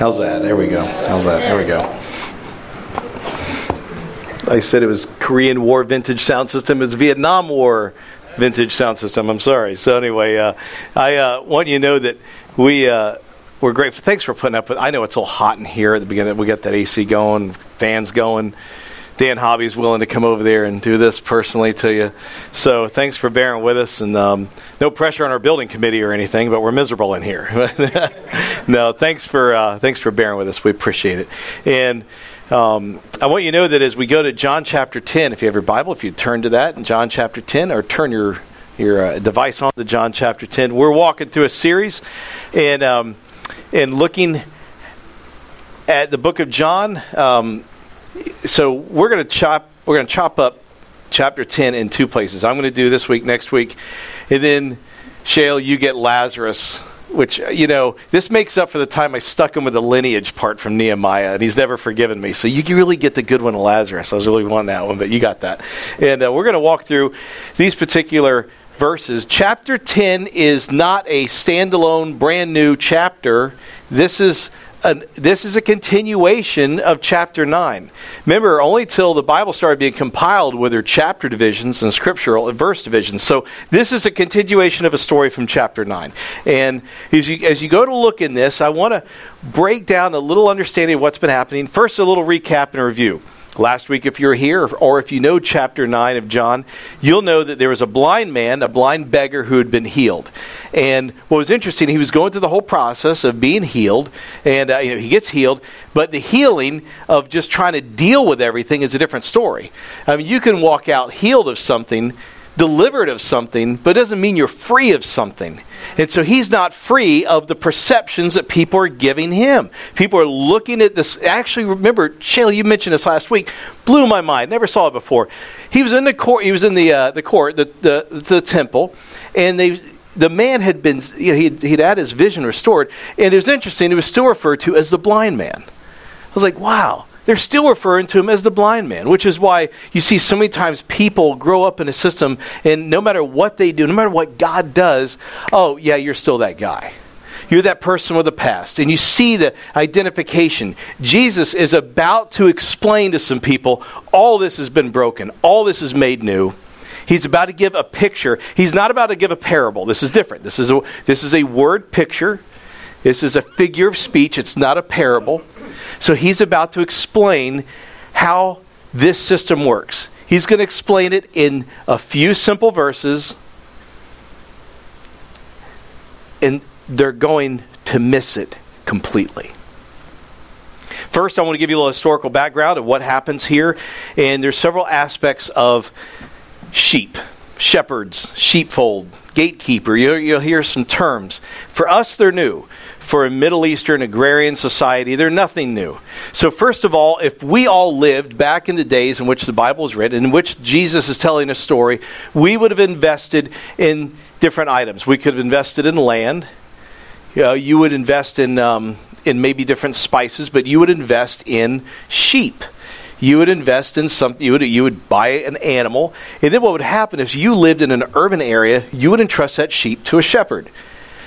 How's that? There we go. How's that? There we go. I said it was Korean War vintage sound system. It was Vietnam War vintage sound system. I'm sorry. So anyway, uh, I uh, want you to know that we uh, we're grateful. Thanks for putting up with. I know it's a little hot in here at the beginning. We got that AC going, fans going. Dan Hobby's willing to come over there and do this personally to you. So thanks for bearing with us, and um, no pressure on our building committee or anything, but we're miserable in here. no, thanks for uh, thanks for bearing with us. We appreciate it. And um, I want you to know that as we go to John chapter 10, if you have your Bible, if you turn to that in John chapter 10, or turn your your uh, device on to John chapter 10, we're walking through a series and um, and looking at the book of John. Um, so we're going to chop we're going to chop up chapter 10 in two places. I'm going to do this week, next week, and then Shale, you get Lazarus, which you know this makes up for the time I stuck him with the lineage part from Nehemiah, and he's never forgiven me. So you really get the good one of Lazarus. I was really wanting that one, but you got that. And uh, we're going to walk through these particular verses. Chapter 10 is not a standalone, brand new chapter. This is an, this is a continuation of chapter 9. Remember, only till the Bible started being compiled were there chapter divisions and scriptural verse divisions. So this is a continuation of a story from chapter 9. And as you, as you go to look in this, I want to break down a little understanding of what's been happening. First, a little recap and review. Last week, if you're here, or if you know chapter 9 of John, you'll know that there was a blind man, a blind beggar who had been healed. And what was interesting, he was going through the whole process of being healed, and uh, you know, he gets healed, but the healing of just trying to deal with everything is a different story. I mean, you can walk out healed of something delivered of something, but it doesn't mean you're free of something. And so he's not free of the perceptions that people are giving him. People are looking at this. Actually, remember, Shayla, you mentioned this last week. Blew my mind. Never saw it before. He was in the court. He was in the uh, the court, the, the the temple, and they the man had been you know, he'd, he'd had his vision restored, and it was interesting. He was still referred to as the blind man. I was like, wow they're still referring to him as the blind man, which is why you see so many times people grow up in a system and no matter what they do, no matter what God does, oh, yeah, you're still that guy. You're that person with a past. And you see the identification. Jesus is about to explain to some people all this has been broken, all this is made new. He's about to give a picture. He's not about to give a parable. This is different. This is a, this is a word picture. This is a figure of speech. It's not a parable. So he's about to explain how this system works. He's going to explain it in a few simple verses, and they're going to miss it completely. First, I want to give you a little historical background of what happens here, and there's several aspects of sheep, shepherds, sheepfold, gatekeeper. You'll, you'll hear some terms. For us, they're new for a Middle Eastern agrarian society, they're nothing new. So, first of all, if we all lived back in the days in which the Bible was written, in which Jesus is telling a story, we would have invested in different items. We could have invested in land. You, know, you would invest in, um, in maybe different spices, but you would invest in sheep you would invest in something you would you would buy an animal and then what would happen is you lived in an urban area you would entrust that sheep to a shepherd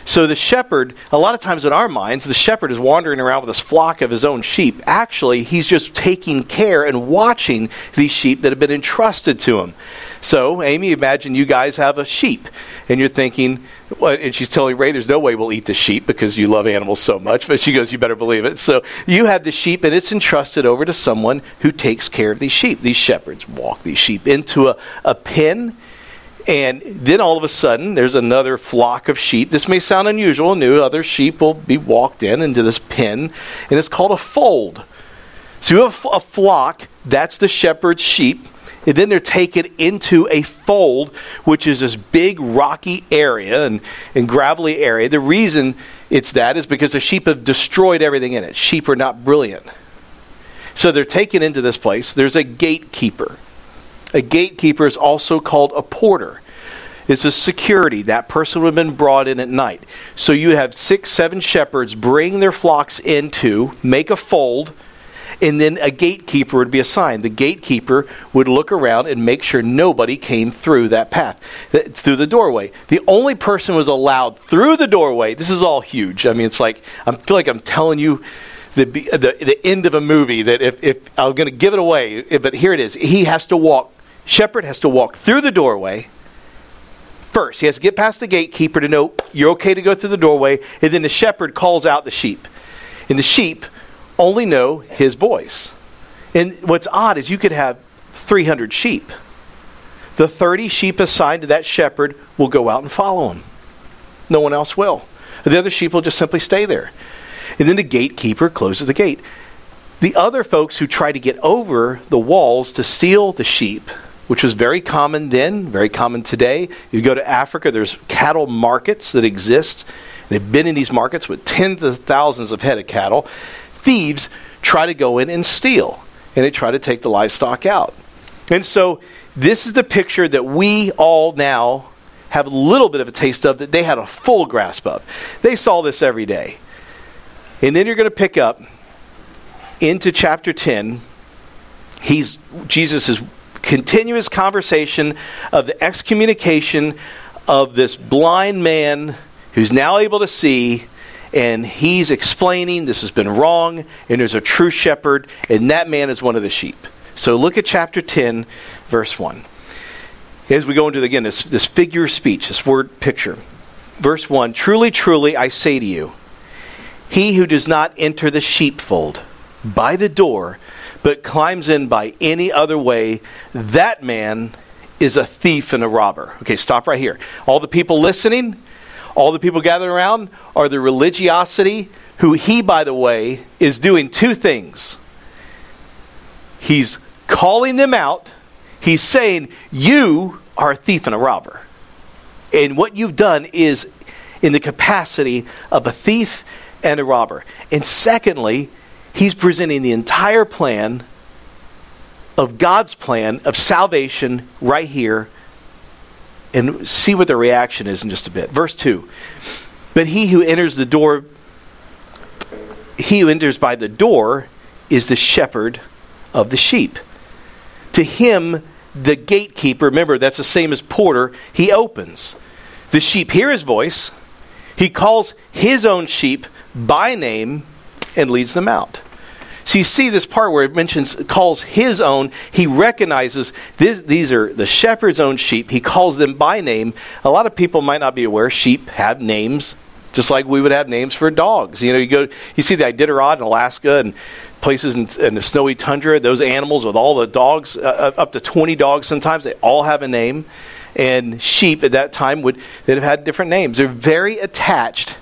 so the shepherd, a lot of times in our minds, the shepherd is wandering around with his flock of his own sheep. Actually, he's just taking care and watching these sheep that have been entrusted to him. So, Amy, imagine you guys have a sheep, and you're thinking, well, and she's telling Ray, there's no way we'll eat the sheep because you love animals so much. But she goes, you better believe it. So you have the sheep, and it's entrusted over to someone who takes care of these sheep. These shepherds walk these sheep into a, a pen and then all of a sudden, there's another flock of sheep. This may sound unusual. New other sheep will be walked in into this pen, and it's called a fold. So you have a flock, that's the shepherd's sheep, and then they're taken into a fold, which is this big rocky area and, and gravelly area. The reason it's that is because the sheep have destroyed everything in it. Sheep are not brilliant. So they're taken into this place. There's a gatekeeper. A gatekeeper is also called a porter. It's a security. That person would have been brought in at night. So you'd have six, seven shepherds bring their flocks into, make a fold, and then a gatekeeper would be assigned. The gatekeeper would look around and make sure nobody came through that path, through the doorway. The only person was allowed through the doorway. This is all huge. I mean, it's like I feel like I'm telling you the, the, the end of a movie that if, if I'm going to give it away, but here it is. He has to walk, shepherd has to walk through the doorway first. He has to get past the gatekeeper to know you're okay to go through the doorway, and then the shepherd calls out the sheep. And the sheep only know his voice. And what's odd is you could have 300 sheep. The 30 sheep assigned to that shepherd will go out and follow him. No one else will. The other sheep will just simply stay there. And then the gatekeeper closes the gate. The other folks who try to get over the walls to steal the sheep, which was very common then, very common today. You go to Africa, there's cattle markets that exist. They've been in these markets with tens of thousands of head of cattle. Thieves try to go in and steal, and they try to take the livestock out. And so, this is the picture that we all now have a little bit of a taste of that they had a full grasp of. They saw this every day. And then you're going to pick up into chapter 10. He's Jesus' continuous conversation of the excommunication of this blind man who's now able to see and he's explaining this has been wrong and there's a true shepherd and that man is one of the sheep. So look at chapter 10 verse 1 as we go into again this, this figure of speech this word picture. Verse 1 truly truly i say to you he who does not enter the sheepfold by the door, but climbs in by any other way, that man is a thief and a robber. Okay, stop right here. All the people listening, all the people gathered around are the religiosity, who he, by the way, is doing two things. He's calling them out, he's saying, You are a thief and a robber. And what you've done is in the capacity of a thief and a robber. And secondly, he's presenting the entire plan of God's plan of salvation right here. And see what the reaction is in just a bit. Verse 2 But he who enters the door, he who enters by the door is the shepherd of the sheep. To him, the gatekeeper, remember that's the same as porter, he opens. The sheep hear his voice. He calls his own sheep by name and leads them out. So you see this part where it mentions, calls his own. He recognizes this, these are the shepherd's own sheep. He calls them by name. A lot of people might not be aware sheep have names, just like we would have names for dogs. You know, you go, you see the Iditarod in Alaska and places in, in the snowy tundra. Those animals with all the dogs, uh, uh up to twenty dogs sometimes, they all have a name. And sheep at that time would that have had different names. They're very attached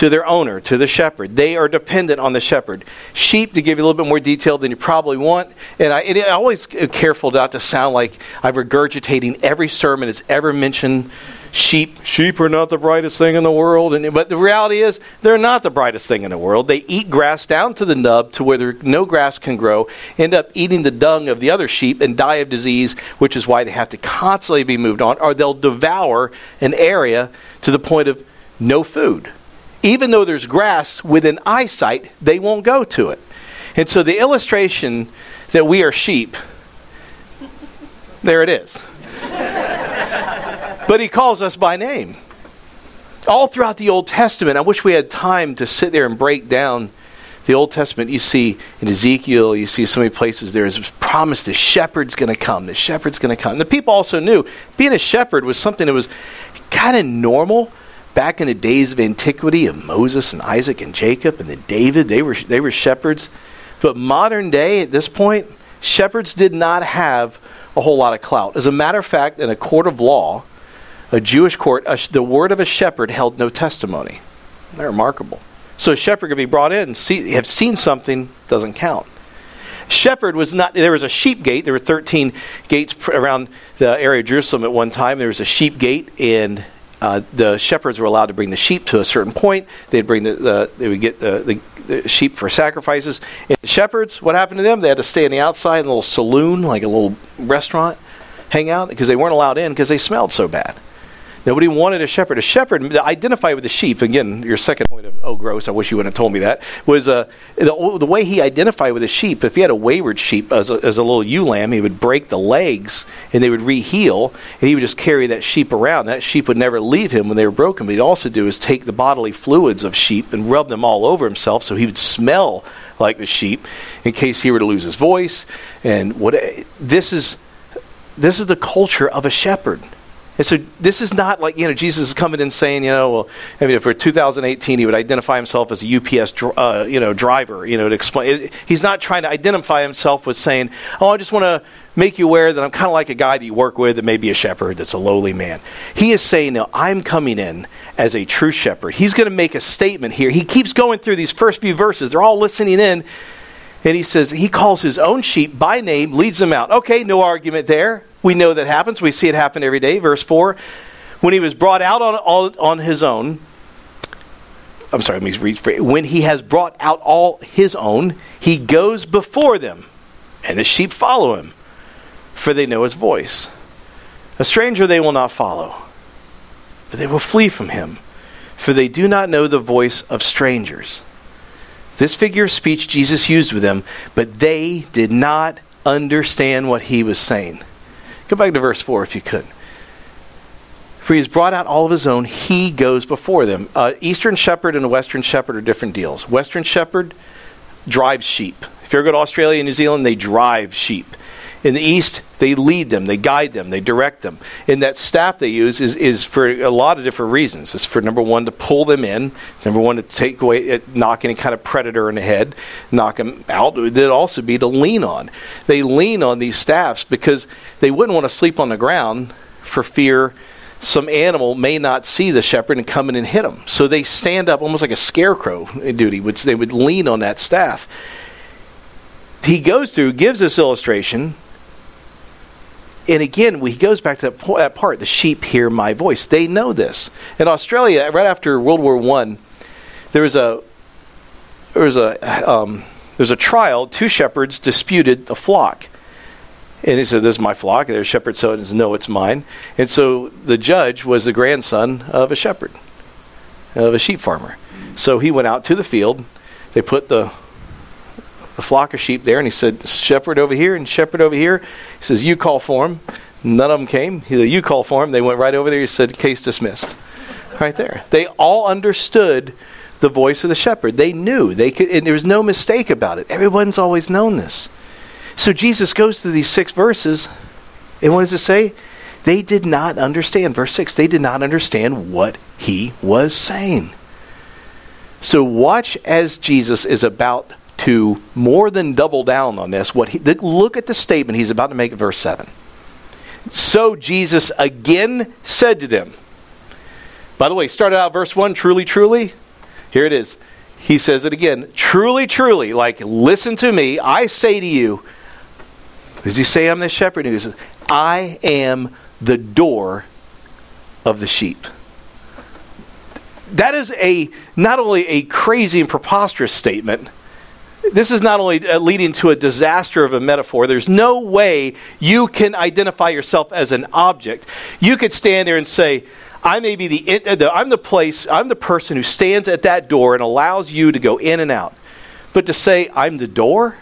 to their owner, to the shepherd. They are dependent on the shepherd. Sheep, to give you a little bit more detail than you probably want, and I, and I always careful not to sound like I'm regurgitating every sermon that's ever mentioned sheep. Sheep are not the brightest thing in the world, and, but the reality is they're not the brightest thing in the world. They eat grass down to the nub to where there, no grass can grow, end up eating the dung of the other sheep and die of disease, which is why they have to constantly be moved on, or they'll devour an area to the point of no food even though there's grass within eyesight, they won't go to it. And so the illustration that we are sheep, there it is. but he calls us by name. All throughout the Old Testament, I wish we had time to sit there and break down the Old Testament. You see in Ezekiel, you see so many places there is promised the shepherd's going to come. The shepherd's going to come. And the people also knew being a shepherd was something that was kind of normal back in the days of antiquity of Moses and Isaac and Jacob and then David, they were, they were shepherds. But modern day, at this point, shepherds did not have a whole lot of clout. As a matter of fact, in a court of law, a Jewish court, a, the word of a shepherd held no testimony. They're remarkable. So a shepherd could be brought in and see, have seen something, doesn't count. Shepherd was not, there was a sheep gate. There were 13 gates around the area of Jerusalem at one time. There was a sheep gate, and uh, the shepherds were allowed to bring the sheep to a certain point. They'd bring the, the they would get the, the, the, sheep for sacrifices. And the shepherds, what happened to them? They had to stay on the outside in a little saloon, like a little restaurant, hang out because they weren't allowed in because they smelled so bad. Nobody wanted a shepherd. A shepherd, identify with the sheep, again, your second point of, oh, gross, I wish you wouldn't have told me that, was uh, the, the, way he identified with the sheep. If he had a wayward sheep as a, as a little ewe lamb, he would break the legs and they would re-heal, and he would just carry that sheep around. That sheep would never leave him when they were broken. But he'd also do is take the bodily fluids of sheep and rub them all over himself so he would smell like the sheep in case he were to lose his voice. And what this is, this is the culture of a shepherd. And so this is not like, you know, Jesus is coming and saying, you know, well, I mean, if for 2018, he would identify himself as a UPS, uh, you know, driver, you know, to explain. He's not trying to identify himself with saying, oh, I just want to make you aware that I'm kind of like a guy that you work with that may be a shepherd that's a lowly man. He is saying, no, I'm coming in as a true shepherd. He's going to make a statement here. He keeps going through these first few verses. They're all listening in. And he says, he calls his own sheep by name, leads them out. Okay, no argument there. We know that happens. We see it happen every day. Verse 4 When he was brought out on, on, on his own, I'm sorry, let me read. When he has brought out all his own, he goes before them, and the sheep follow him, for they know his voice. A stranger they will not follow, but they will flee from him, for they do not know the voice of strangers. This figure of speech Jesus used with them, but they did not understand what he was saying. Go back to verse 4 if you could. For he has brought out all of his own, he goes before them. Uh, Eastern shepherd and a Western shepherd are different deals. Western shepherd drives sheep. If you ever go to Australia and New Zealand, they drive sheep. In the East, they lead them, they guide them, they direct them. And that staff they use is, is for a lot of different reasons. It's for number one, to pull them in, number one, to take away, uh, knock any kind of predator in the head, knock them out. It'd also be to lean on. They lean on these staffs because they wouldn't want to sleep on the ground for fear some animal may not see the shepherd and come in and hit them. So they stand up almost like a scarecrow in duty, which they would lean on that staff. He goes through, gives this illustration and again, he goes back to that, that part the sheep hear my voice. They know this. In Australia, right after World War One, there was a there was a um, there was a trial. Two shepherds disputed a flock, and he said, "This is my flock." And their shepherd said, "No, it's mine." And so the judge was the grandson of a shepherd, of a sheep farmer. So he went out to the field. They put the a flock of sheep there, and he said, Shepherd over here and shepherd over here. He says, You call for him. None of them came. He said, You call for him. They went right over there. He said, Case dismissed. Right there. They all understood the voice of the shepherd. They knew. They could, and there was no mistake about it. Everyone's always known this. So Jesus goes through these six verses, and what does it say? They did not understand. Verse 6 they did not understand what he was saying. So watch as Jesus is about to more than double down on this. What he, look at the statement he's about to make at verse 7. So Jesus again said to them, by the way, started out verse 1, truly, truly. Here it is. He says it again, truly, truly, like, listen to me, I say to you, does he say I'm the shepherd? He says, I am the door of the sheep. That is a not only a crazy and preposterous statement, this is not only uh, leading to a disaster of a metaphor, there's no way you can identify yourself as an object. You could stand there and say, I may be the, I'm the place, I'm the person who stands at that door and allows you to go in and out. But to say, I'm the door?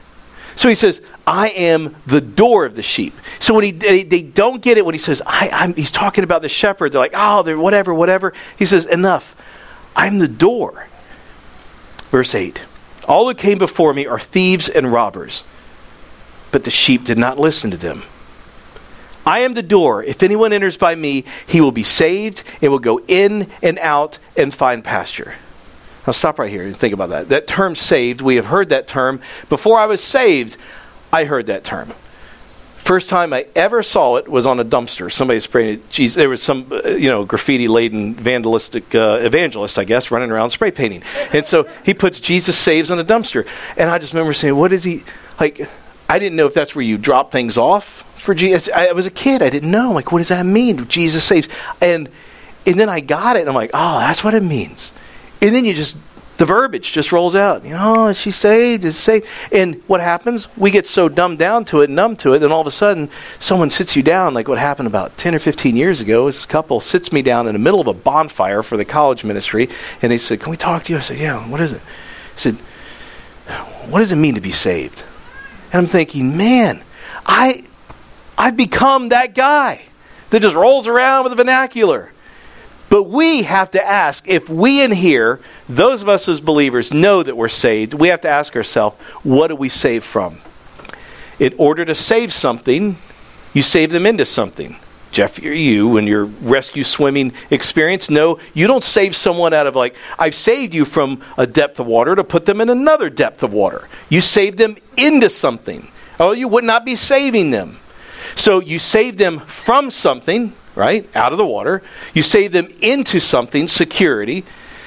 So he says, I am the door of the sheep. So when he, they, they don't get it when he says, I, he's talking about the shepherd, they're like, oh, they're whatever, whatever. He says, enough. I'm the door. Verse 8. All who came before me are thieves and robbers, but the sheep did not listen to them. I am the door. If anyone enters by me, he will be saved and will go in and out and find pasture. Now, stop right here and think about that. That term saved, we have heard that term. Before I was saved, I heard that term. First time I ever saw it was on a dumpster. Somebody sprayed it. Geez, there was some, uh, you know, graffiti-laden vandalistic uh, evangelist, I guess, running around spray painting. And so he puts Jesus saves on a dumpster. And I just remember saying, "What is he like?" I didn't know if that's where you drop things off for Jesus. I, I was a kid. I didn't know. Like, what does that mean? Jesus saves. And and then I got it. and I'm like, oh, that's what it means. And then you just The verbiage just rolls out. You know, is she saved? Is saved? And what happens? We get so dumbed down to it, numb to it, and all of a sudden, someone sits you down, like what happened about 10 or 15 years ago. This couple sits me down in the middle of a bonfire for the college ministry, and they said, Can we talk to you? I said, Yeah, what is it? He said, What does it mean to be saved? And I'm thinking, Man, I, I've become that guy that just rolls around with a vernacular. But we have to ask if we in here, those of us as believers, know that we're saved, we have to ask ourselves, what do we save from? In order to save something, you save them into something. Jeff, you and your rescue swimming experience, no, you don't save someone out of like, I've saved you from a depth of water to put them in another depth of water. You save them into something. Oh, you would not be saving them. So you save them from something, right? Out of the water. You save them into something, security.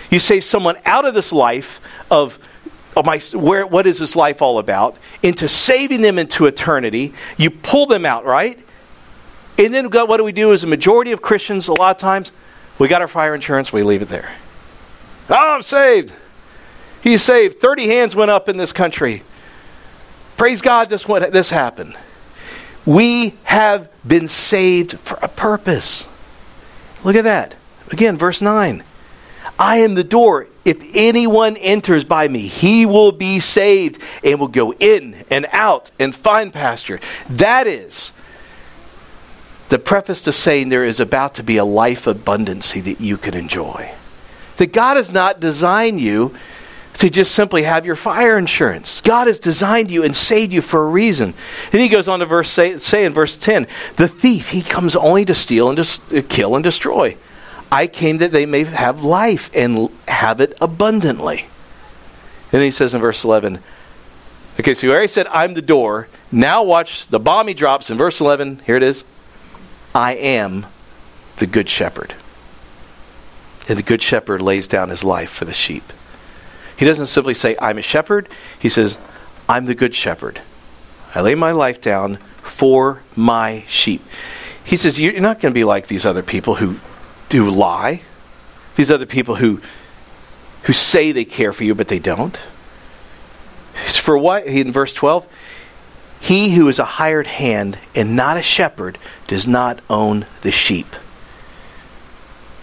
You save someone out of this life of, of my, where, what is this life all about, into saving them into eternity. You pull them out, right? And then what do we do as a majority of Christians, a lot of times? We got our fire insurance, we leave it there. Oh, I'm saved. He's saved. 30 hands went up in this country. Praise God, this, went, this happened. We have been saved for a purpose. Look at that. Again, verse 9. I am the door. If anyone enters by me, he will be saved and will go in and out and find pasture. That is the preface to saying there is about to be a life abundancy that you can enjoy. That God has not designed you to just simply have your fire insurance. God has designed you and saved you for a reason. And he goes on to verse say, say in verse 10, the thief, he comes only to steal and to kill and destroy. I came that they may have life and have it abundantly. And he says in verse 11, okay, so he already said, I'm the door. Now watch the bomb he drops in verse 11. Here it is. I am the good shepherd. And the good shepherd lays down his life for the sheep. He doesn't simply say, I'm a shepherd. He says, I'm the good shepherd. I lay my life down for my sheep. He says, You're not going to be like these other people who do lie, these other people who, who say they care for you, but they don't. For what? In verse 12, he who is a hired hand and not a shepherd does not own the sheep.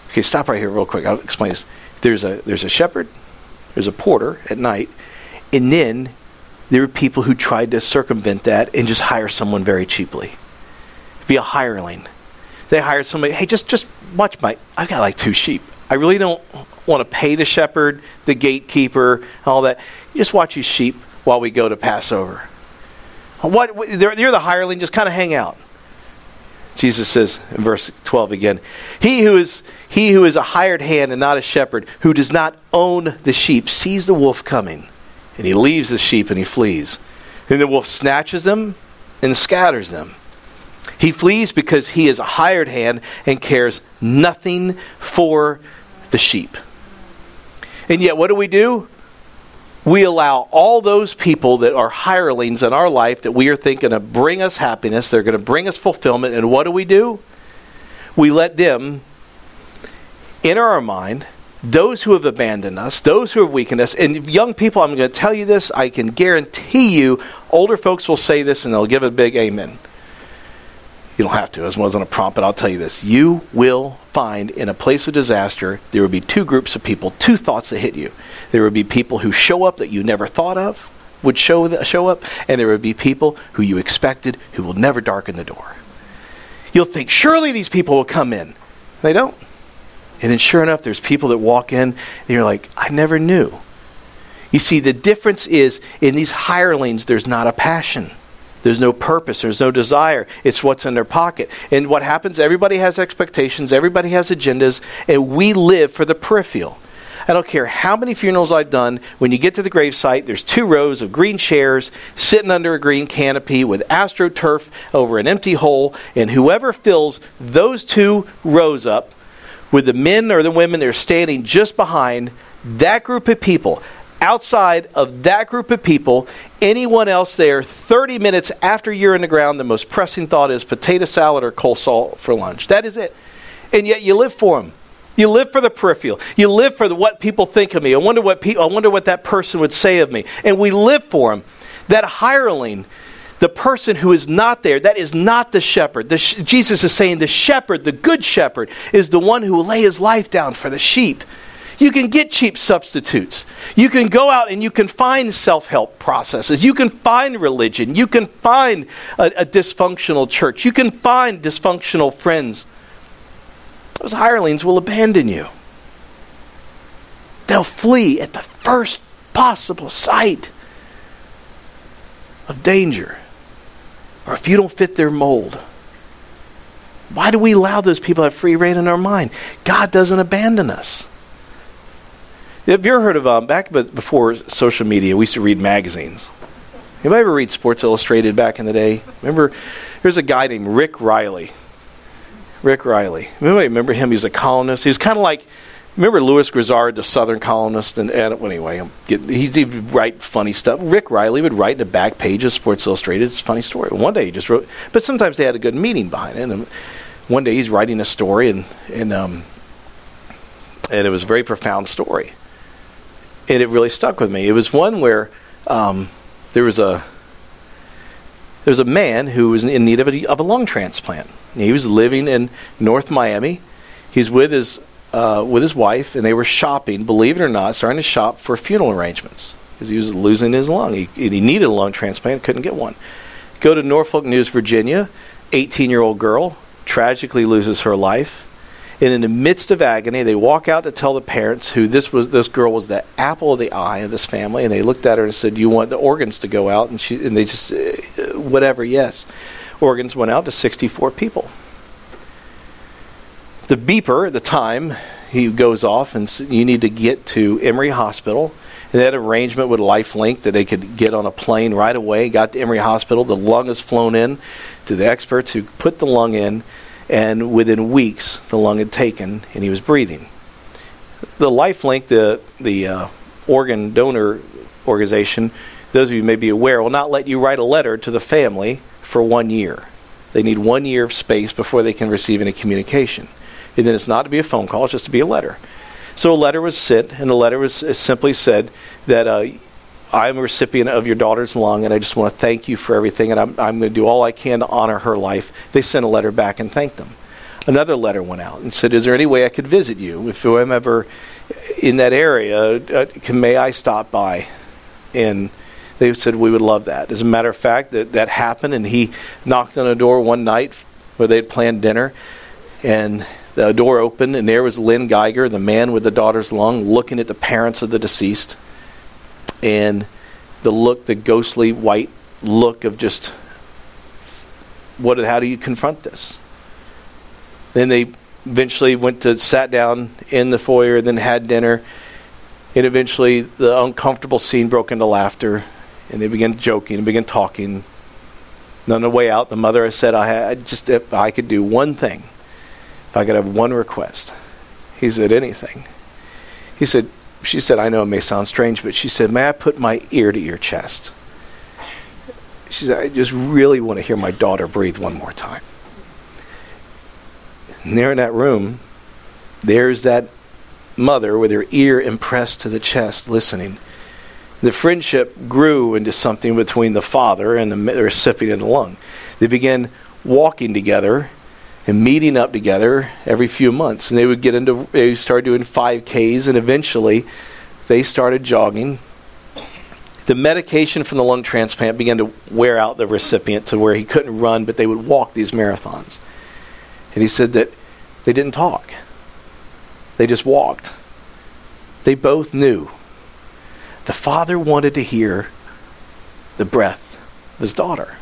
Okay, stop right here real quick. I'll explain this. There's a there's a shepherd there's a porter at night. And then there were people who tried to circumvent that and just hire someone very cheaply. Be a hireling. They hired somebody, hey, just just watch my I've got like two sheep. I really don't want to pay the shepherd, the gatekeeper, all that. Just watch these sheep while we go to Passover. What they're the hireling, just kind of hang out. Jesus says in verse 12 again, he who is he who is a hired hand and not a shepherd, who does not own the sheep, sees the wolf coming, and he leaves the sheep and he flees. Then the wolf snatches them and scatters them. He flees because he is a hired hand and cares nothing for the sheep. And yet, what do we do? We allow all those people that are hirelings in our life that we are thinking to bring us happiness, they're going to bring us fulfillment, and what do we do? We let them enter our mind, those who have abandoned us, those who have weakened us, and young people, I'm going to tell you this, I can guarantee you, older folks will say this and they'll give a big amen. You don't have to, as wasn't a prompt, but I'll tell you this. You will find in a place of disaster, there will be two groups of people, two thoughts that hit you. There would be people who show up that you never thought of would show, the, show up, and there would be people who you expected who will never darken the door. You'll think, surely these people will come in. They don't. And then sure enough, there's people that walk in, and you're like, I never knew. You see, the difference is in these hirelings, there's not a passion. There's no purpose. There's no desire. It's what's in their pocket. And what happens, everybody has expectations, everybody has agendas, and we live for the peripheral. I don't care how many funerals I've done, when you get to the gravesite, there's two rows of green chairs sitting under a green canopy with astroturf over an empty hole, and whoever fills those two rows up with the men or the women that are standing just behind that group of people outside of that group of people, anyone else there, 30 minutes after you're in the ground, the most pressing thought is potato salad or coleslaw for lunch. That is it. And yet you live for them. You live for the peripheral. You live for the, what people think of me. I wonder what pe- I wonder what that person would say of me. And we live for him. That hireling, the person who is not there, that is not the shepherd. The sh- Jesus is saying the shepherd, the good shepherd, is the one who will lay his life down for the sheep. You can get cheap substitutes. You can go out and you can find self help processes. You can find religion. You can find a, a, dysfunctional church. You can find dysfunctional friends. Those hirelings will abandon you. They'll flee at the first possible sight of danger or if you don't fit their mold. Why do we allow those people to have free reign in our mind? God doesn't abandon us. Have you ever heard of um, back before social media? We used to read magazines. Anybody ever read Sports Illustrated back in the day? Remember, there's a guy named Rick Reilly. Rick Reilly. Anybody remember him? He was a columnist. He was kind of like, remember Lewis Grizzard, the Southern columnist? And, and anyway, he would write funny stuff. Rick Reilly would write in the back page of Sports Illustrated. It's a funny story. One day he just wrote, but sometimes they had a good meaning behind it. And one day he's writing a story, and and um, and it was a very profound story and it really stuck with me. It was one where um, there was a there was a man who was in need of a, of a lung transplant. He was living in North Miami. He's with his uh, with his wife, and they were shopping. Believe it or not, starting to shop for funeral arrangements because he was losing his lung. He, he needed a lung transplant, couldn't get one. Go to Norfolk News, Virginia. 18 year old girl tragically loses her life and in the midst of agony, they walk out to tell the parents who this was this girl was the apple of the eye of this family, and they looked at her and said, "You want the organs to go out?" And she and they just uh, whatever, yes, organs went out to 64 people. The beeper at the time he goes off and you need to get to Emory Hospital. And they had an arrangement with LifeLink that they could get on a plane right away. Got to Emory Hospital. The lung is flown in to the experts who put the lung in and within weeks the lung had taken and he was breathing. The LifeLink, the the uh, organ donor organization, those of you may be aware, will not let you write a letter to the family for one year. They need one year of space before they can receive any communication. And then it's not to be a phone call; it's just to be a letter. So a letter was sent, and the letter was simply said that uh, I'm a recipient of your daughter's lung, and I just want to thank you for everything, and I'm, I'm going to do all I can to honor her life. They sent a letter back and thanked them. Another letter went out and said, Is there any way I could visit you? If I'm ever in that area, uh, can, may I stop by? And they said, We would love that. As a matter of fact, that, that happened, and he knocked on a door one night where they had planned dinner, and the door opened, and there was Lynn Geiger, the man with the daughter's lung, looking at the parents of the deceased and the look, the ghostly white look of just what? How do you confront this? Then they eventually went to sat down in the foyer, then had dinner, and eventually the uncomfortable scene broke into laughter, and they began joking and began talking. And on the way out, the mother said, "I had, just if I could do one thing, if I could have one request." He said, "Anything." He said, she said, I know it may sound strange, but she said, May I put my ear to your chest? She said, I just really want to hear my daughter breathe one more time. And there in that room, there's that mother with her ear impressed to the chest, listening. The friendship grew into something between the father and the recipient of the lung. They began walking together and meeting up together every few months. And they would get into, they started doing 5Ks, and eventually they started jogging. The medication from the lung transplant began to wear out the recipient to where he couldn't run, but they would walk these marathons. And he said that they didn't talk, they just walked. They both knew. The father wanted to hear the breath of his daughter.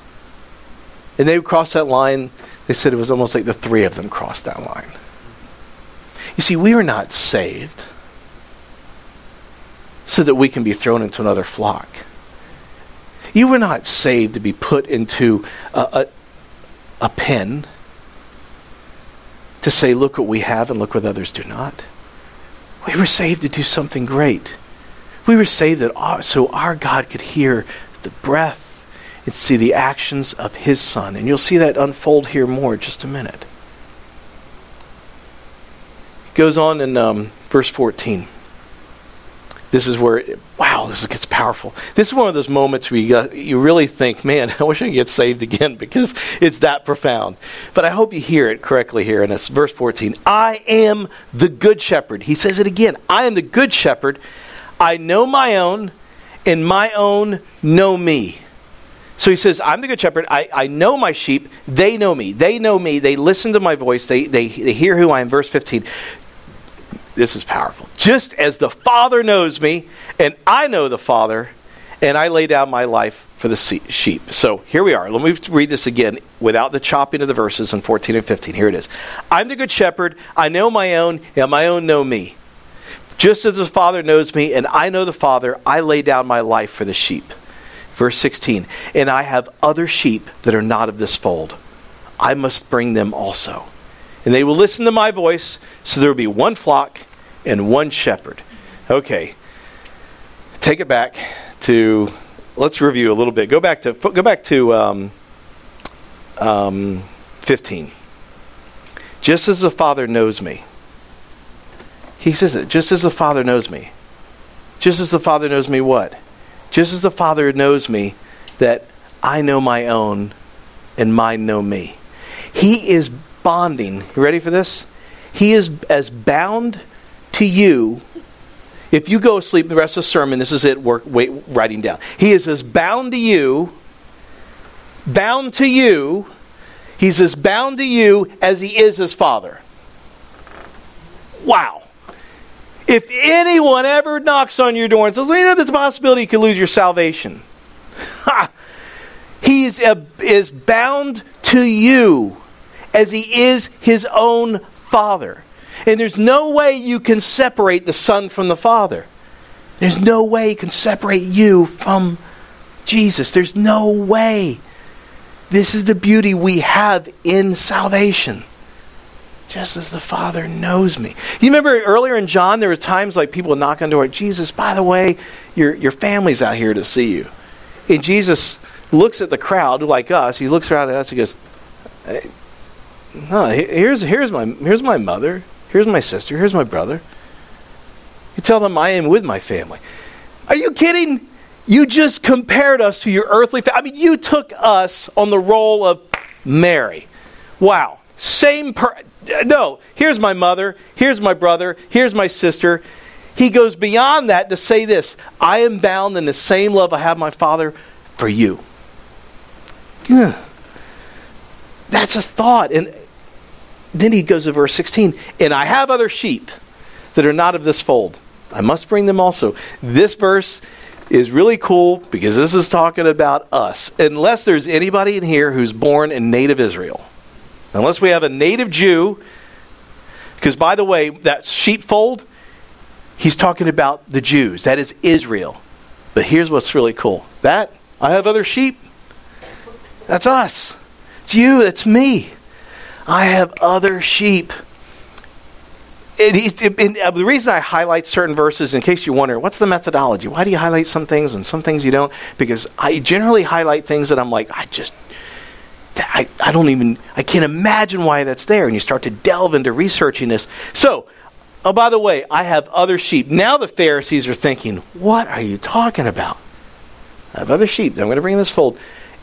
And they would cross that line they said it was almost like the three of them crossed that line. You see, we are not saved so that we can be thrown into another flock. You were not saved to be put into a, a, a pen to say, look what we have and look what others do not. We were saved to do something great. We were saved that our, so our God could hear the breath and see the actions of his son. And you'll see that unfold here more in just a minute. It goes on in um, verse 14. This is where, wow, this gets powerful. This is one of those moments where you, got, you really think, man, I wish I could get saved again because it's that profound. But I hope you hear it correctly here in this verse 14. I am the good shepherd. He says it again. I am the good shepherd. I know my own, and my own know me. So he says, I'm the good shepherd. I, I know my sheep. They know me. They know me. They listen to my voice. They, they, they hear who I am. Verse 15. This is powerful. Just as the Father knows me, and I know the Father, and I lay down my life for the sheep. So here we are. Let me read this again without the chopping of the verses in 14 and 15. Here it is. I'm the good shepherd. I know my own, and my own know me. Just as the Father knows me, and I know the Father, I lay down my life for the sheep. Verse 16, and I have other sheep that are not of this fold. I must bring them also. And they will listen to my voice, so there will be one flock and one shepherd. Okay. Take it back to let's review a little bit. Go back to go back to um, um, 15. Just as the Father knows me. He says it. Just as the Father knows me. Just as the Father knows me what? Just as the Father knows me, that I know my own and mine know me. He is bonding. You ready for this? He is as bound to you. If you go asleep the rest of the sermon, this is it, work, wait, writing down. He is as bound to you, bound to you, he's as bound to you as he is his father. Wow. If anyone ever knocks on your door and says, well, you know, there's a possibility you could lose your salvation. he is, a, is bound to you as he is his own father. And there's no way you can separate the Son from the Father. There's no way you can separate you from Jesus. There's no way. This is the beauty we have in salvation just as the Father knows me. You remember earlier in John, there were times like people would knock on the door, Jesus, by the way, your, your family's out here to see you. And Jesus looks at the crowd like us. He looks around at us. He goes, hey, no, here's, here's, my, here's my mother. Here's my sister. Here's my brother. You tell them I am with my family. Are you kidding? You just compared us to your earthly family. I mean, you took us on the role of Mary. Wow. Same per no, here's my mother, here's my brother, here's my sister. He goes beyond that to say this I am bound in the same love I have my father for you. Yeah. That's a thought. And then he goes to verse 16 And I have other sheep that are not of this fold. I must bring them also. This verse is really cool because this is talking about us. Unless there's anybody in here who's born in native Israel. Unless we have a native Jew, because by the way, that sheepfold, he's talking about the Jews. That is Israel. But here's what's really cool that, I have other sheep. That's us. It's you, that's me. I have other sheep. It, it, it, the reason I highlight certain verses, in case you wonder, what's the methodology? Why do you highlight some things and some things you don't? Because I generally highlight things that I'm like, I just I, I don't even, I can't imagine why that's there. And you start to delve into researching this. So, oh, by the way, I have other sheep. Now the Pharisees are thinking, what are you talking about? I have other sheep I'm going to bring in this fold,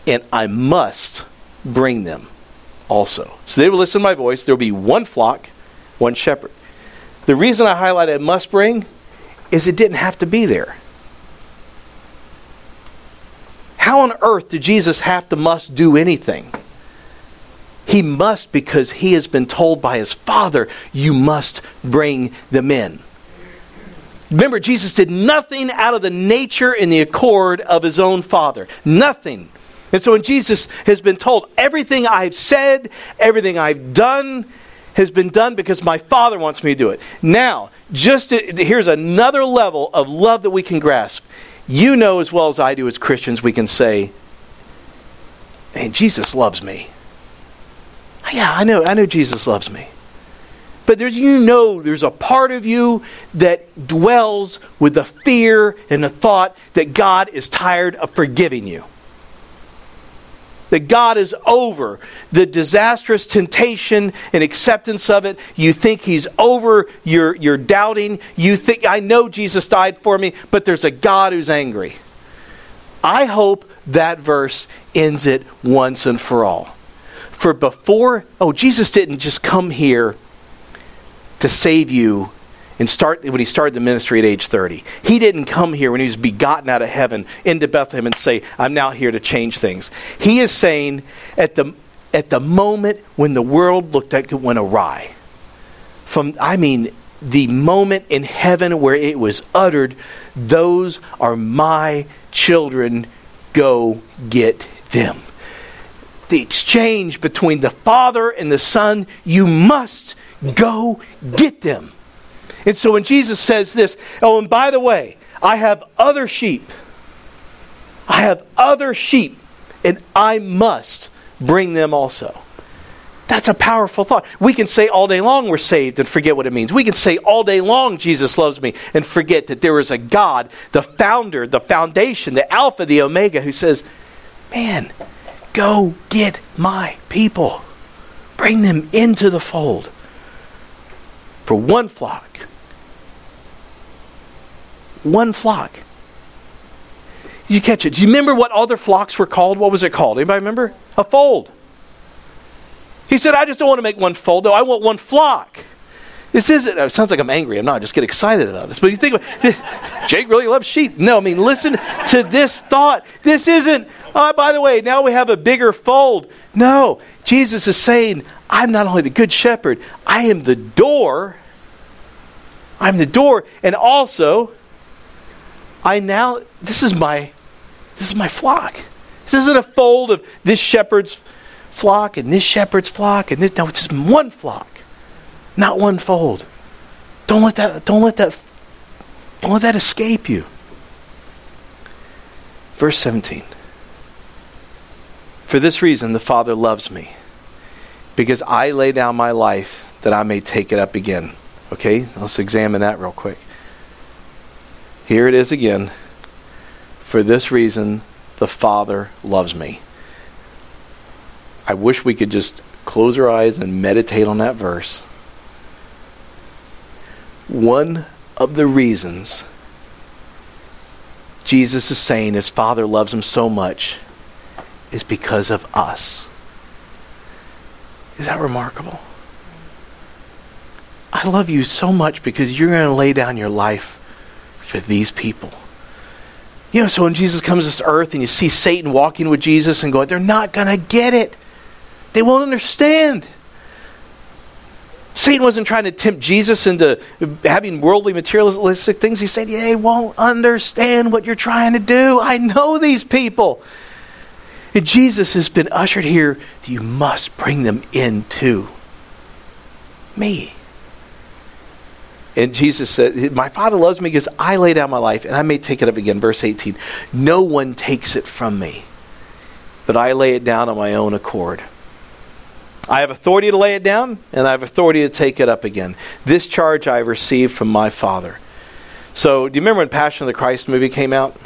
and I must bring them also. So they will listen to my voice. There will be one flock, one shepherd. The reason I highlighted must bring is it didn't have to be there. How on earth did Jesus have to must do anything? He must because he has been told by his Father, you must bring them in. Remember, Jesus did nothing out of the nature and the accord of his own Father. Nothing. And so when Jesus has been told, everything I've said, everything I've done, has been done because my Father wants me to do it. Now, just to, here's another level of love that we can grasp. You know as well as I do as Christians, we can say, "Man, Jesus loves me." Yeah, I know. I know Jesus loves me. But there's, you know there's a part of you that dwells with the fear and the thought that God is tired of forgiving you. that God is over the disastrous temptation and acceptance of it. You think He's over your, your doubting. You think, I know Jesus died for me, but there's a God who's angry. I hope that verse ends it once and for all. For before, oh, Jesus didn't just come here to save you and start when he started the ministry at age 30. He didn't come here when he was begotten out of heaven into Bethlehem and say, I'm now here to change things. He is saying at the at the moment when the world looked like it went awry. From I mean the moment in heaven where it was uttered, those are my children, go get them. The exchange between the Father and the Son, you must go get them. And so when Jesus says this, oh, and by the way, I have other sheep. I have other sheep, and I must bring them also. That's a powerful thought. We can say all day long we're saved and forget what it means. We can say all day long Jesus loves me and forget that there is a God, the founder, the foundation, the Alpha, the Omega, who says, Man, go get my people. Bring them into the fold. For one flock, one flock. Did you catch it? Do you remember what other flocks were called? What was it called? Anybody remember? A fold. He said, I just don't want to make one fold. No, I want one flock. This isn't, it sounds like I'm angry. I'm not. I just get excited about this. But you think about Jake really loves sheep. No, I mean, listen to this thought. This isn't, oh, by the way, now we have a bigger fold. No, Jesus is saying, I'm not only the good shepherd, I am the door. I'm the door. And also, I now this is my this is my flock. This isn't a fold of this shepherd's flock and this shepherd's flock and this no, it's just one flock. Not one fold. Don't let that don't let that don't let that escape you. Verse 17. For this reason the Father loves me, because I lay down my life that I may take it up again. Okay, let's examine that real quick. Here it is again. For this reason, the Father loves me. I wish we could just close our eyes and meditate on that verse. One of the reasons Jesus is saying his Father loves him so much is because of us. Is that remarkable? I love you so much because you're going to lay down your life for these people. You know, so when Jesus comes to this earth and you see Satan walking with Jesus and going, they're not going to get it. They won't understand. Satan wasn't trying to tempt Jesus into having worldly materialistic things. He said, Yeah, they won't understand what you're trying to do. I know these people. And Jesus has been ushered here you must bring them into me. And Jesus said, My Father loves me because I lay down my life, and I may take it up again. Verse 18 No one takes it from me, but I lay it down on my own accord. I have authority to lay it down, and I have authority to take it up again. This charge I have received from my Father. So, do you remember when Passion of the Christ movie came out?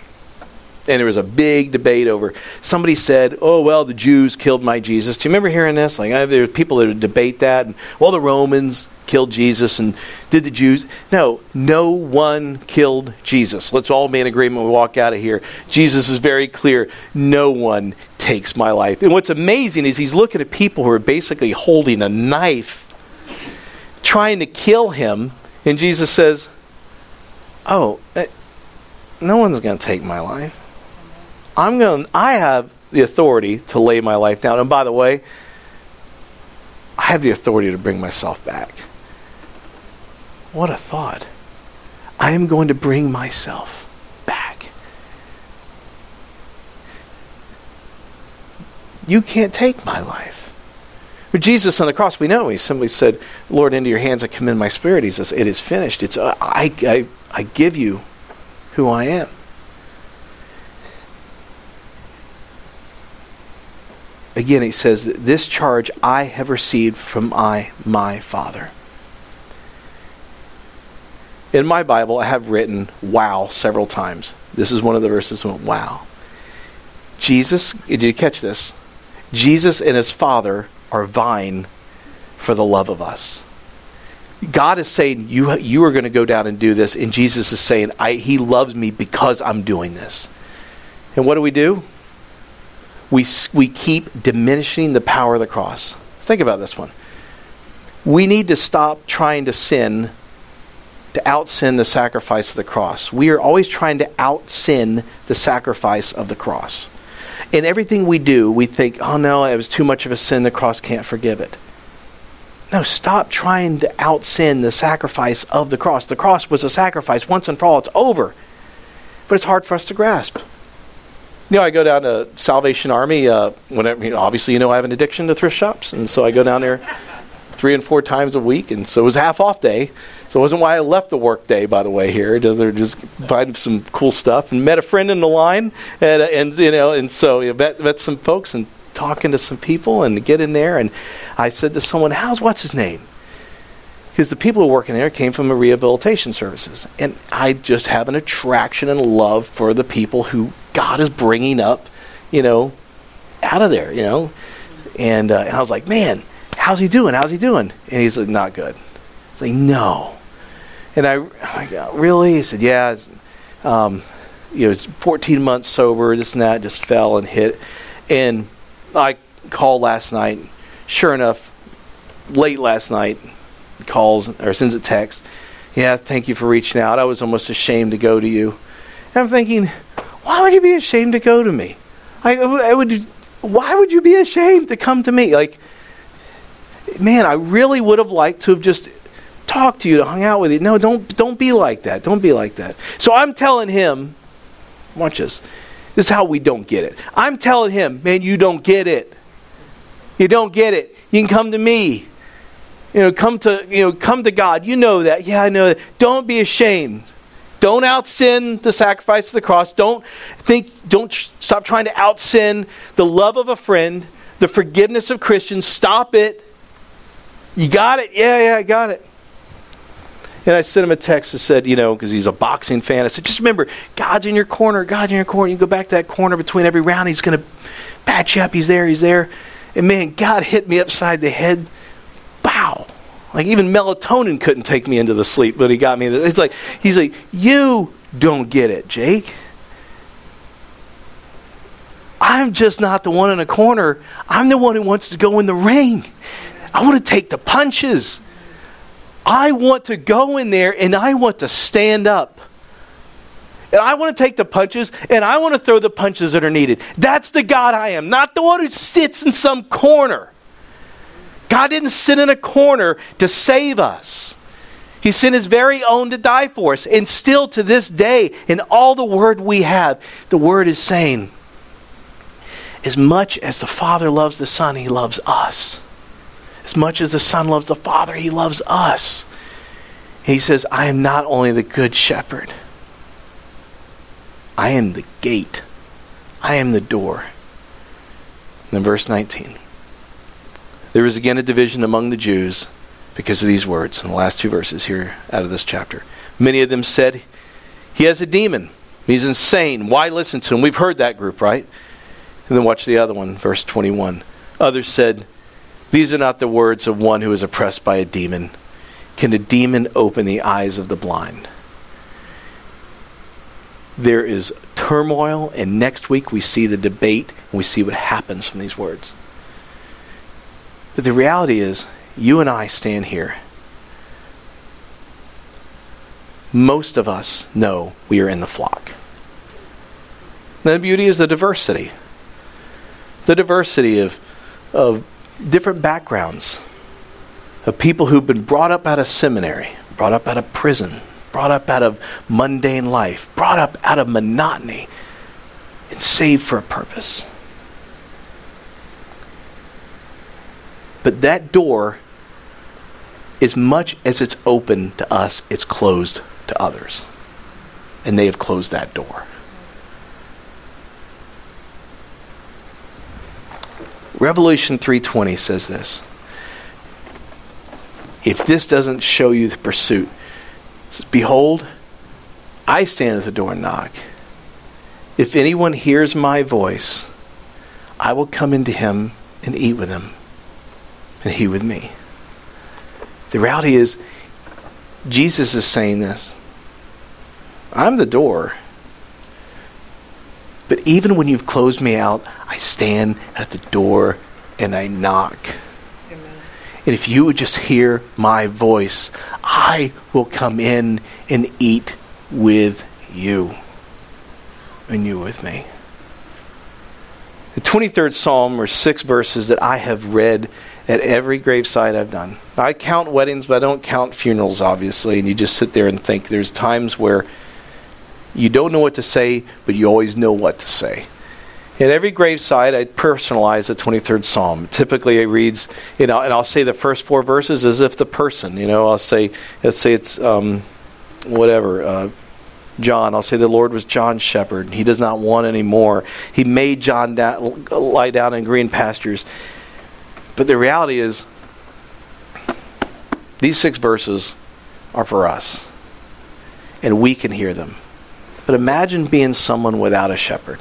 And there was a big debate over. Somebody said, "Oh well, the Jews killed my Jesus." Do you remember hearing this? Like, there's people that debate that, and well, the Romans killed Jesus, and did the Jews? No, no one killed Jesus. Let's all be in agreement. We walk out of here. Jesus is very clear. No one takes my life. And what's amazing is he's looking at people who are basically holding a knife, trying to kill him, and Jesus says, "Oh." Eh, no one's going to take my life. I'm going I have the authority to lay my life down. And by the way, I have the authority to bring myself back. What a thought. I am going to bring myself back. You can't take my life. But Jesus on the cross, we know he simply said, Lord, into your hands I commend my spirit. He says, It is finished. It's, uh, I, I, I give you who I am. Again, he says, This charge I have received from I, my Father. In my Bible, I have written wow several times. This is one of the verses with wow. Jesus, did you catch this? Jesus and his Father are vying for the love of us. God is saying, you, you are going to go down and do this. And Jesus is saying, He loves me because I'm doing this. And what do we do? We, we keep diminishing the power of the cross. Think about this one. We need to stop trying to sin to out sin the sacrifice of the cross. We are always trying to out sin the sacrifice of the cross. In everything we do, we think, oh no, it was too much of a sin, the cross can't forgive it. No, stop trying to out sin the sacrifice of the cross. The cross was a sacrifice once and for all. It's over. But it's hard for us to grasp. You know, I go down to Salvation Army. Uh, whenever, you know, obviously, you know, I have an addiction to thrift shops, and so I go down there three and four times a week, and so it was half off day. So it wasn't why I left the work day, by the way. Here, they're just finding some cool stuff, and met a friend in the line, and, and you know, and so you know, met met some folks and talking to some people, and get in there, and I said to someone, "How's what's his name?" Because the people who work in there came from a rehabilitation services, and I just have an attraction and love for the people who God is bringing up, you know, out of there, you know, and, uh, and I was like, man how's he doing? How's he doing? And he's like, not good. He's like, no. And I, I really? He said, yeah. Um, you know, it's 14 months sober, this and that, just fell and hit. And I called last night. Sure enough, late last night, calls or sends a text. Yeah, thank you for reaching out. I was almost ashamed to go to you. And I'm thinking, why would you be ashamed to go to me? I, I would. Why would you be ashamed to come to me? Like, man, I really would have liked to have just talked to you, to hung out with you. No, don't don't be like that. Don't be like that. So I'm telling him, watch this. This is how we don't get it. I'm telling him, man, you don't get it. You don't get it. You can come to me. You know, come to you know, come to God. You know that. Yeah, I know that. Don't be ashamed. Don't out sin the sacrifice of the cross. Don't think. Don't stop trying to out sin the love of a friend, the forgiveness of Christians. Stop it. You got it? Yeah, yeah, I got it. And I sent him a text that said, you know, because he's a boxing fan. I said, just remember, God's in your corner. God's in your corner. You go back to that corner between every round. He's going to patch you up. He's there. He's there. And man, God hit me upside the head. Bow. Like even melatonin couldn't take me into the sleep, but he got me. It's like he's like, you don't get it, Jake. I'm just not the one in the corner. I'm the one who wants to go in the ring. I want to take the punches. I want to go in there and I want to stand up. And I want to take the punches and I want to throw the punches that are needed. That's the God I am, not the one who sits in some corner. God didn't sit in a corner to save us. He sent his very own to die for us. And still to this day, in all the word we have, the word is saying, as much as the Father loves the Son, he loves us. As much as the Son loves the Father, he loves us. He says, I am not only the good shepherd, I am the gate, I am the door. And then verse 19. There is again a division among the Jews because of these words in the last two verses here out of this chapter. Many of them said, He has a demon. He's insane. Why listen to him? We've heard that group, right? And then watch the other one, verse 21. Others said, these are not the words of one who is oppressed by a demon. Can a demon open the eyes of the blind? There is turmoil, and next week we see the debate and we see what happens from these words. But the reality is, you and I stand here. Most of us know we are in the flock. the beauty is the diversity. The diversity of, of different backgrounds of people who've been brought up out of seminary, brought up out of prison, brought up out of mundane life, brought up out of monotony, and saved for a purpose. But that door, as much as it's open to us, it's closed to others. And they have closed that door. Revelation 3:20 says this. If this doesn't show you the pursuit, says, behold, I stand at the door and knock. If anyone hears my voice, I will come into him and eat with him, and he with me. The reality is, Jesus is saying this I'm the door. But even when you've closed me out, I stand at the door and I knock. Amen. And if you would just hear my voice, I will come in and eat with you. And you with me. The 23rd Psalm are six verses that I have read at every graveside I've done. I count weddings, but I don't count funerals, obviously. And you just sit there and think there's times where you don't know what to say, but you always know what to say. At every graveside, I personalize the 23rd Psalm. Typically, it reads, you know, and I'll say the first four verses as if the person, you know, I'll say, let's say it's um, whatever, uh, John. I'll say the Lord was John's shepherd. And he does not want any more. He made John down, lie down in green pastures. But the reality is, these six verses are for us, and we can hear them. But imagine being someone without a shepherd.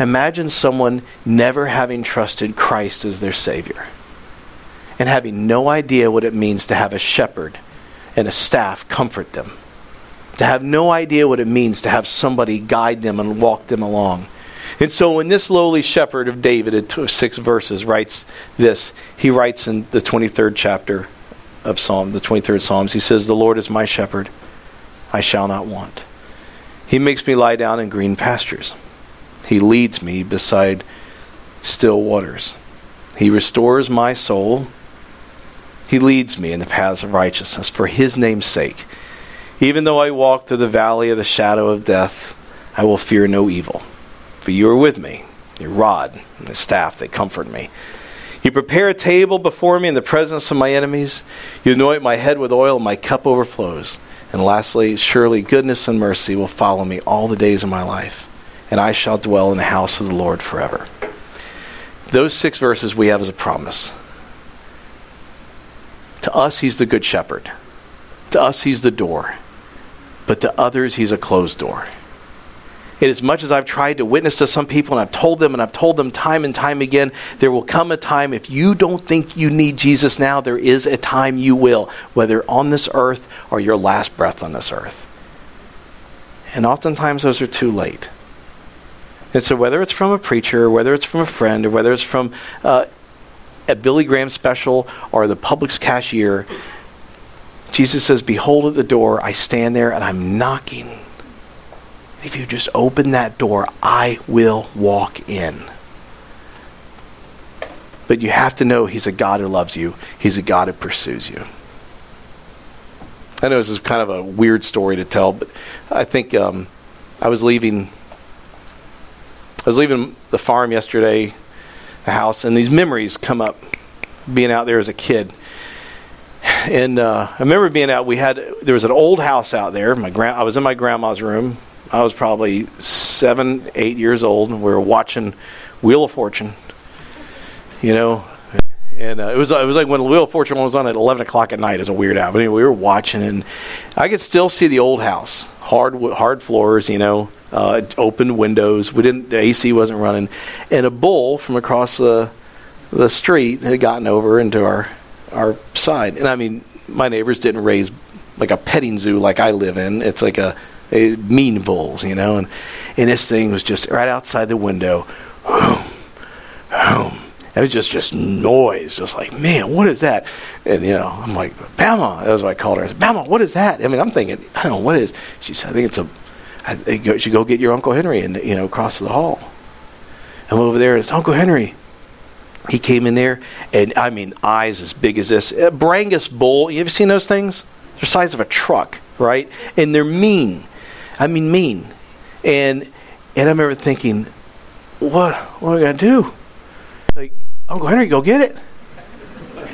Imagine someone never having trusted Christ as their Savior and having no idea what it means to have a shepherd and a staff comfort them. To have no idea what it means to have somebody guide them and walk them along. And so when this lowly shepherd of David six verses writes this, he writes in the 23rd chapter of Psalm, the 23rd Psalms, he says, The Lord is my shepherd, I shall not want. He makes me lie down in green pastures. He leads me beside still waters. He restores my soul. He leads me in the paths of righteousness for his name's sake. Even though I walk through the valley of the shadow of death, I will fear no evil. For you are with me. Your rod and the staff, they comfort me. You prepare a table before me in the presence of my enemies. You anoint my head with oil, and my cup overflows. And lastly, surely goodness and mercy will follow me all the days of my life, and I shall dwell in the house of the Lord forever. Those six verses we have as a promise. To us, he's the good shepherd. To us, he's the door. But to others, he's a closed door. And as much as I've tried to witness to some people and I've told them and I've told them time and time again, there will come a time if you don't think you need Jesus now, there is a time you will, whether on this earth or your last breath on this earth. And oftentimes those are too late. And so, whether it's from a preacher, or whether it's from a friend, or whether it's from uh, a Billy Graham special or the Publix cashier, Jesus says, Behold at the door, I stand there and I'm knocking. If you just open that door, I will walk in. But you have to know He's a God who loves you, He's a God who pursues you. I know this is kind of a weird story to tell, but I think um, I was leaving. I was leaving the farm yesterday, the house, and these memories come up, being out there as a kid. And uh, I remember being out. We had there was an old house out there. My grand, I was in my grandma's room, I was probably seven, eight years old, and we were watching Wheel of Fortune. You know, and uh, it was it was like when Wheel of Fortune was on at eleven o'clock at night as a weird out. But anyway, we were watching, and I could still see the old house, hard hard floors, you know, uh, open windows. We didn't the AC wasn't running, and a bull from across the the street had gotten over into our our side. And I mean, my neighbors didn't raise like a petting zoo like I live in. It's like a Uh, mean bulls, you know, and and this thing was just right outside the window. It was just just noise, just like man, what is that? And you know, I'm like, Bama. That was what I called her. I said, Bama, what is that? I mean, I'm thinking, I don't know what is. She said, I think it's a. Think you should go get your Uncle Henry and you know across the hall. I'm over there. It's Uncle Henry. He came in there, and I mean, eyes as big as this. A Brangus bull. You ever seen those things? They're the size of a truck, right? And they're mean. I mean, mean. And and I remember thinking, what what are we gonna do? Like, Uncle Henry, go get it.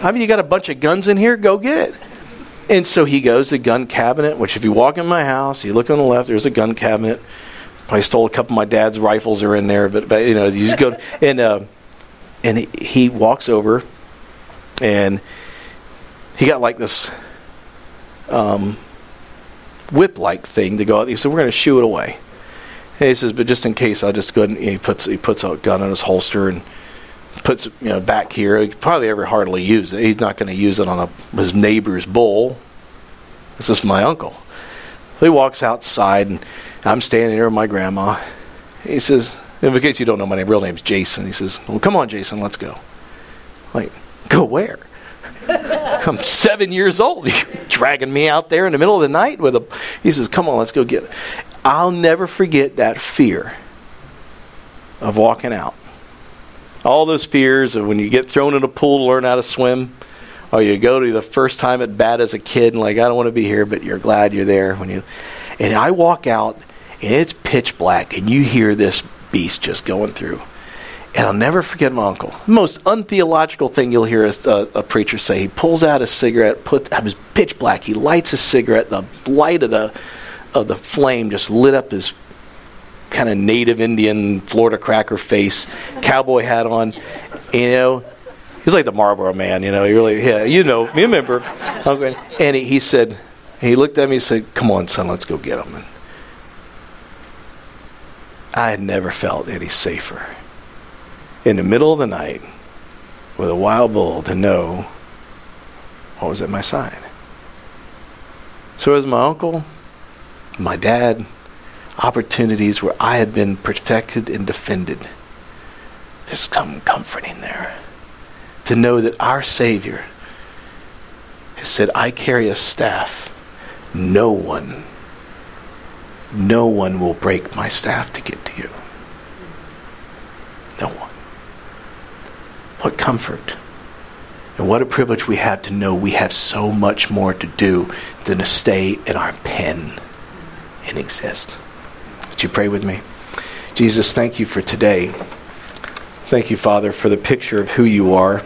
I mean, you got a bunch of guns in here. Go get it. And so he goes to the gun cabinet. Which, if you walk in my house, you look on the left. There's a gun cabinet. I stole a couple of my dad's rifles are in there, but, but you know, you just go and uh, and he, he walks over, and he got like this um, whip like thing to go out. He said, We're going to shoo it away. And he says, but just in case, I'll just go ahead and he puts he puts a gun in his holster and puts it you know back here. He probably ever hardly use it. He's not going to use it on a, his neighbor's bull. This is my uncle. So he walks outside, and I'm standing here with my grandma. He says, in case you don't know, my name, real name's Jason. He says, well, come on, Jason, let's go. Like, go where? I'm seven years old. You're dragging me out there in the middle of the night with a. He says, come on, let's go get it. I'll never forget that fear of walking out. All those fears of when you get thrown in a pool to learn how to swim, or you go to the first time at bat as a kid and like, I don't want to be here, but you're glad you're there when you. And I walk out and it's pitch black and you hear this beast just going through. And I'll never forget my uncle. The most untheological thing you'll hear a, a, uh, a preacher say. He pulls out a cigarette, puts it was pitch black. He lights a cigarette. The light of the of the flame just lit up his kind of native Indian Florida cracker face, cowboy hat on. You know, he's like the Marlboro man. You know, he really, yeah, you know, remember. And he, he said, he looked at me and said, "Come on, son, let's go get him." And I had never felt any safer in the middle of the night with a wild bull to know what was at my side. So, as my uncle, my dad, opportunities where I had been protected and defended, there's some comforting there to know that our Savior has said, I carry a staff. No one, no one will break my staff to get to you. No one. What comfort. And what a privilege we have to know we have so much more to do than to stay in our pen and exist. Would you pray with me? Jesus, thank you for today. Thank you, Father, for the picture of who you are.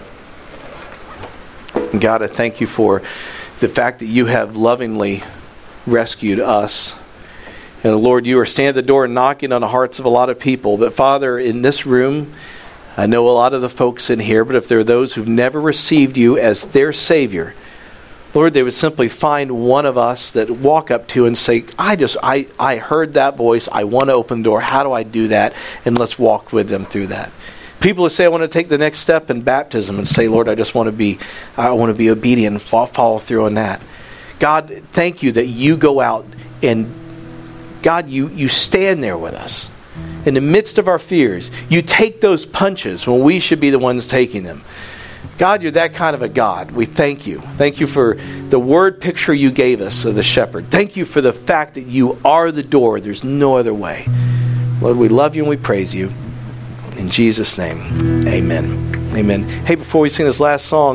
And God, I thank you for the fact that you have lovingly rescued us. And Lord, you are standing at the door knocking on the hearts of a lot of people. But Father, in this room, I know a lot of the folks in here, but if there are those who've never received you as their Savior, Lord, they would simply find one of us that walk up to and say, I just, I, I heard that voice. I want to open the door. How do I do that? And let's walk with them through that. People who say, I want to take the next step in baptism and say, Lord, I just want to be, I want to be obedient and follow through on that. God, thank you that you go out and God, you, you stand there with us in the midst of our fears. You take those punches when we should be the ones taking them. God, you're that kind of a God. We thank you. Thank you for the word picture you gave us of the shepherd. Thank you for the fact that you are the door. There's no other way. Lord, we love you and we praise you. In Jesus' name, amen. Amen. Hey, before we sing this last song,